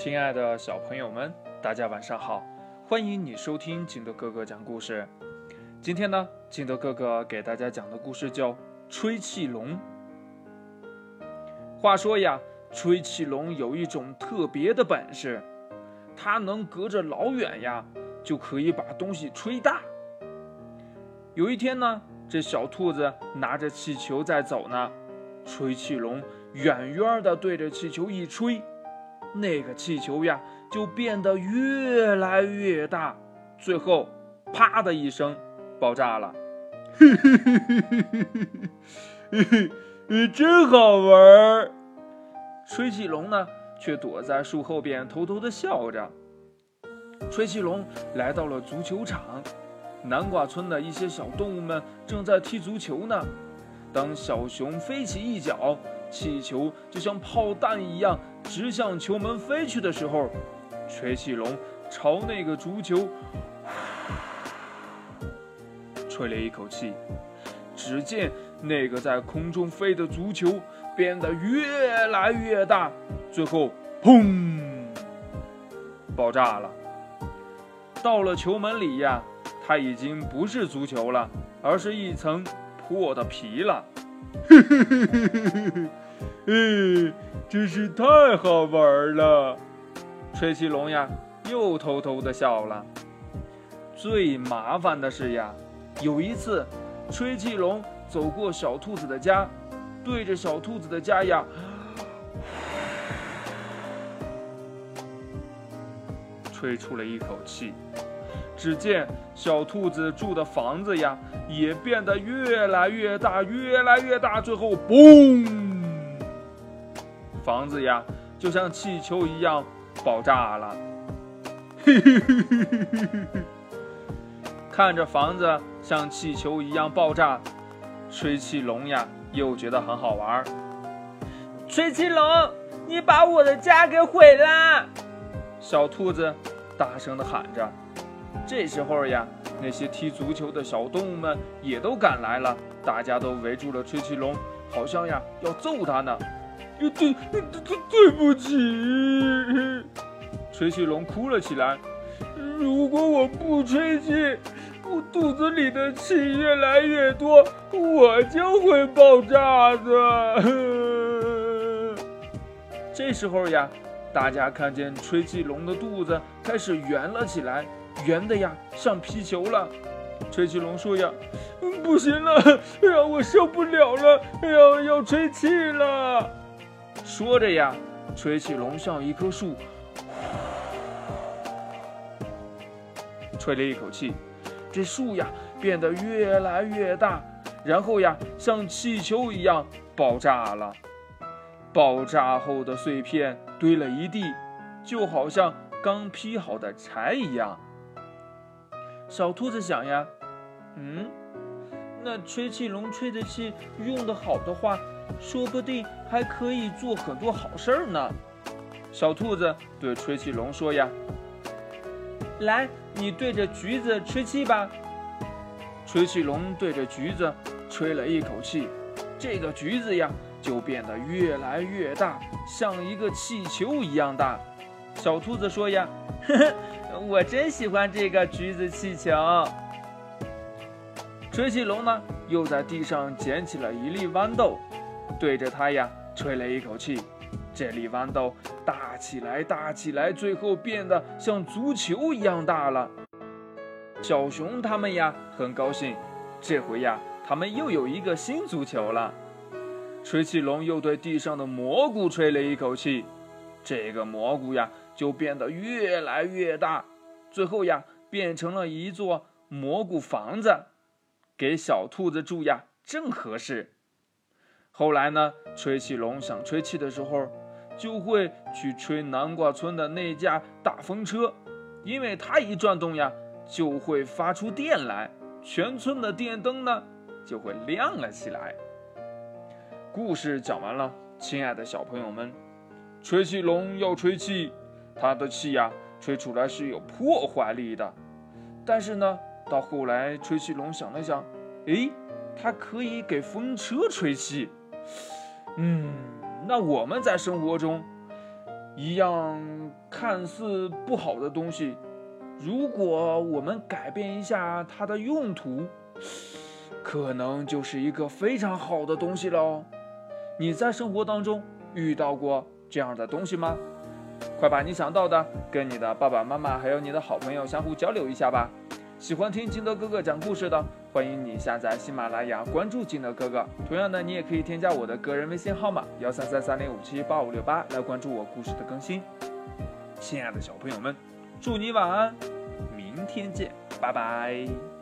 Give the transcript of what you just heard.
亲爱的小朋友们，大家晚上好！欢迎你收听金德哥哥讲故事。今天呢，金德哥哥给大家讲的故事叫《吹气龙》。话说呀，吹气龙有一种特别的本事，它能隔着老远呀，就可以把东西吹大。有一天呢，这小兔子拿着气球在走呢，吹气龙远远的对着气球一吹。那个气球呀，就变得越来越大，最后啪的一声爆炸了。嘿嘿嘿嘿嘿嘿嘿，嘿，嘿真好玩儿！吹气龙呢，却躲在树后边偷偷的笑着。吹气龙来到了足球场，南瓜村的一些小动物们正在踢足球呢。当小熊飞起一脚。气球就像炮弹一样直向球门飞去的时候，吹气龙朝那个足球 吹了一口气，只见那个在空中飞的足球变得越来越大，最后砰，爆炸了。到了球门里呀，它已经不是足球了，而是一层破的皮了。嘿嘿嘿嘿嘿嘿嘿，哎，真是太好玩了！吹气龙呀，又偷偷的笑了。最麻烦的是呀，有一次，吹气龙走过小兔子的家，对着小兔子的家呀，吹出了一口气。只见小兔子住的房子呀，也变得越来越大，越来越大，最后嘣，房子呀就像气球一样爆炸了。嘿嘿嘿嘿嘿嘿嘿！看着房子像气球一样爆炸，吹气龙呀又觉得很好玩。吹气龙，你把我的家给毁了！小兔子大声的喊着。这时候呀，那些踢足球的小动物们也都赶来了，大家都围住了吹气龙，好像呀要揍他呢。对对对对不起，吹气龙哭了起来。如果我不吹气，我肚子里的气越来越多，我就会爆炸的。这时候呀，大家看见吹气龙的肚子开始圆了起来。圆的呀，像皮球了。吹气龙说呀：“不行了，哎呀，我受不了了，哎呀，要吹气了。”说着呀，吹气龙像一棵树，吹了一口气，这树呀变得越来越大，然后呀像气球一样爆炸了。爆炸后的碎片堆了一地，就好像刚劈好的柴一样。小兔子想呀，嗯，那吹气龙吹的气用的好的话，说不定还可以做很多好事儿呢。小兔子对吹气龙说呀：“来，你对着橘子吹气吧。”吹气龙对着橘子吹了一口气，这个橘子呀就变得越来越大，像一个气球一样大。小兔子说呀：“呵呵。”我真喜欢这个橘子气球。吹气龙呢，又在地上捡起了一粒豌豆，对着它呀吹了一口气。这粒豌豆大起来，大起来，最后变得像足球一样大了。小熊他们呀很高兴，这回呀他们又有一个新足球了。吹气龙又对地上的蘑菇吹了一口气，这个蘑菇呀。就变得越来越大，最后呀，变成了一座蘑菇房子，给小兔子住呀，正合适。后来呢，吹气龙想吹气的时候，就会去吹南瓜村的那架大风车，因为它一转动呀，就会发出电来，全村的电灯呢就会亮了起来。故事讲完了，亲爱的小朋友们，吹气龙要吹气。它的气呀，吹出来是有破坏力的。但是呢，到后来，吹气龙想了想，诶，它可以给风车吹气。嗯，那我们在生活中一样看似不好的东西，如果我们改变一下它的用途，可能就是一个非常好的东西喽。你在生活当中遇到过这样的东西吗？快把你想到的跟你的爸爸妈妈还有你的好朋友相互交流一下吧。喜欢听金德哥哥讲故事的，欢迎你下载喜马拉雅，关注金德哥哥。同样的，你也可以添加我的个人微信号码幺三三三零五七八五六八来关注我故事的更新。亲爱的小朋友们，祝你晚安，明天见，拜拜。